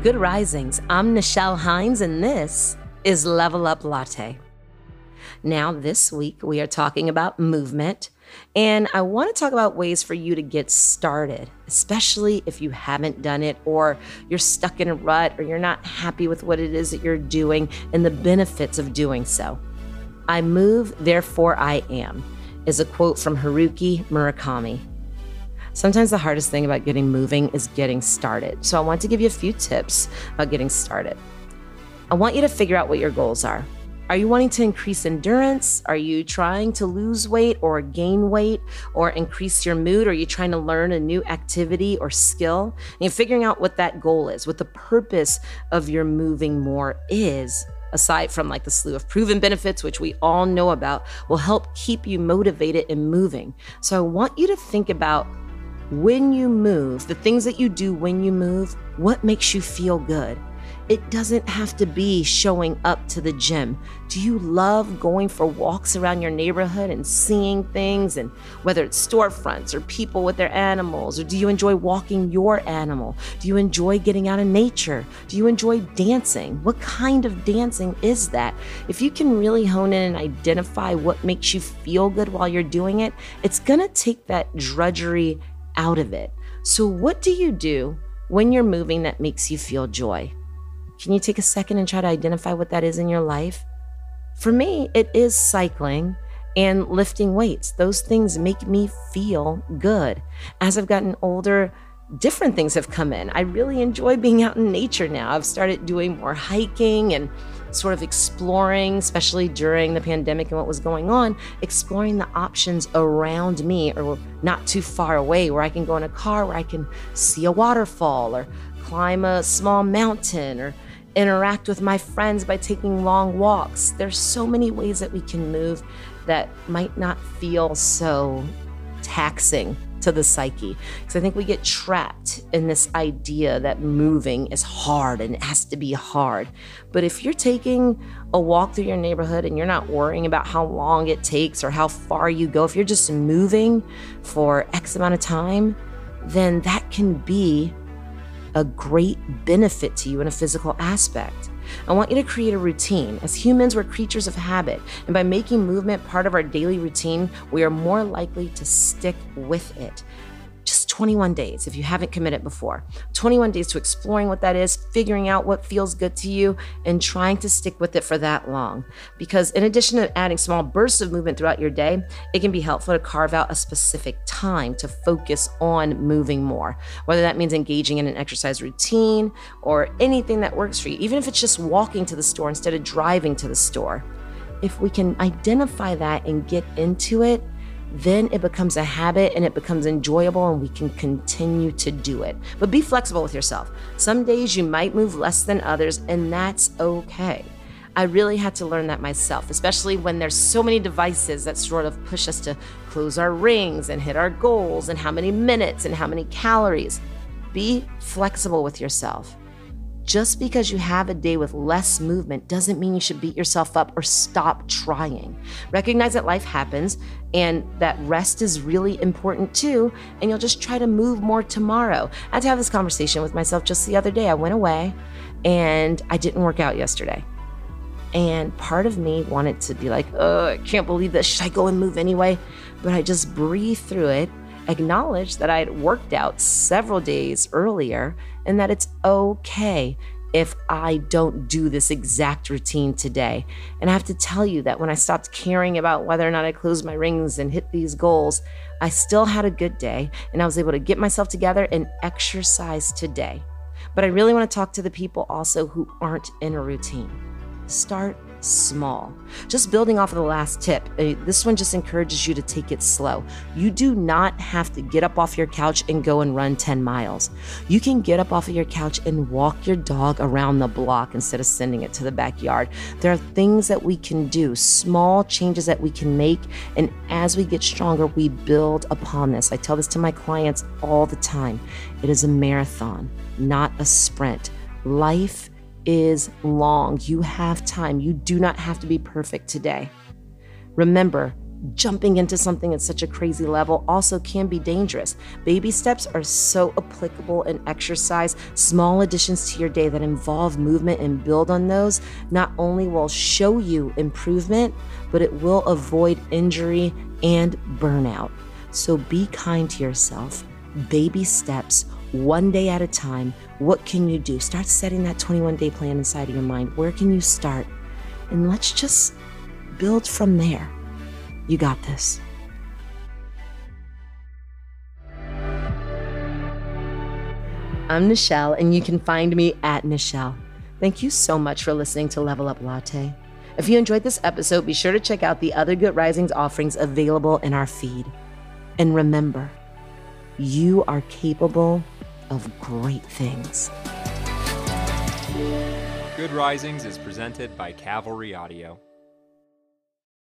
Good risings. I'm Nichelle Hines, and this is Level Up Latte. Now, this week we are talking about movement, and I want to talk about ways for you to get started, especially if you haven't done it or you're stuck in a rut or you're not happy with what it is that you're doing and the benefits of doing so. I move, therefore I am, is a quote from Haruki Murakami. Sometimes the hardest thing about getting moving is getting started. So I want to give you a few tips about getting started. I want you to figure out what your goals are. Are you wanting to increase endurance? Are you trying to lose weight or gain weight or increase your mood? Are you trying to learn a new activity or skill? And you're figuring out what that goal is, what the purpose of your moving more is, aside from like the slew of proven benefits, which we all know about, will help keep you motivated and moving. So I want you to think about when you move, the things that you do when you move, what makes you feel good? It doesn't have to be showing up to the gym. Do you love going for walks around your neighborhood and seeing things and whether it's storefronts or people with their animals or do you enjoy walking your animal? Do you enjoy getting out in nature? Do you enjoy dancing? What kind of dancing is that? If you can really hone in and identify what makes you feel good while you're doing it, it's going to take that drudgery out of it. So, what do you do when you're moving that makes you feel joy? Can you take a second and try to identify what that is in your life? For me, it is cycling and lifting weights. Those things make me feel good. As I've gotten older, different things have come in. I really enjoy being out in nature now. I've started doing more hiking and sort of exploring, especially during the pandemic and what was going on, exploring the options around me or not too far away where I can go in a car where I can see a waterfall or climb a small mountain or interact with my friends by taking long walks. There's so many ways that we can move that might not feel so taxing to the psyche. Because I think we get trapped in this idea that moving is hard and it has to be hard. But if you're taking a walk through your neighborhood and you're not worrying about how long it takes or how far you go, if you're just moving for X amount of time, then that can be a great benefit to you in a physical aspect. I want you to create a routine. As humans, we're creatures of habit, and by making movement part of our daily routine, we are more likely to stick with it. 21 days if you haven't committed before. 21 days to exploring what that is, figuring out what feels good to you, and trying to stick with it for that long. Because in addition to adding small bursts of movement throughout your day, it can be helpful to carve out a specific time to focus on moving more, whether that means engaging in an exercise routine or anything that works for you, even if it's just walking to the store instead of driving to the store. If we can identify that and get into it, then it becomes a habit and it becomes enjoyable and we can continue to do it. But be flexible with yourself. Some days you might move less than others, and that's okay. I really had to learn that myself, especially when there's so many devices that sort of push us to close our rings and hit our goals and how many minutes and how many calories. Be flexible with yourself. Just because you have a day with less movement doesn't mean you should beat yourself up or stop trying. Recognize that life happens and that rest is really important too, and you'll just try to move more tomorrow. I had to have this conversation with myself just the other day. I went away and I didn't work out yesterday. And part of me wanted to be like, oh, I can't believe this. Should I go and move anyway? But I just breathed through it acknowledge that I had worked out several days earlier and that it's okay if I don't do this exact routine today. And I have to tell you that when I stopped caring about whether or not I closed my rings and hit these goals, I still had a good day and I was able to get myself together and exercise today. But I really want to talk to the people also who aren't in a routine. Start small. Just building off of the last tip, uh, this one just encourages you to take it slow. You do not have to get up off your couch and go and run 10 miles. You can get up off of your couch and walk your dog around the block instead of sending it to the backyard. There are things that we can do, small changes that we can make. And as we get stronger, we build upon this. I tell this to my clients all the time it is a marathon, not a sprint. Life is long. You have time. You do not have to be perfect today. Remember, jumping into something at such a crazy level also can be dangerous. Baby steps are so applicable in exercise. Small additions to your day that involve movement and build on those not only will show you improvement, but it will avoid injury and burnout. So be kind to yourself. Baby steps, one day at a time. What can you do? Start setting that 21 day plan inside of your mind. Where can you start? And let's just build from there. You got this. I'm Nichelle, and you can find me at Nichelle. Thank you so much for listening to Level Up Latte. If you enjoyed this episode, be sure to check out the other Good Risings offerings available in our feed. And remember, you are capable of great things. Good Risings is presented by Cavalry Audio.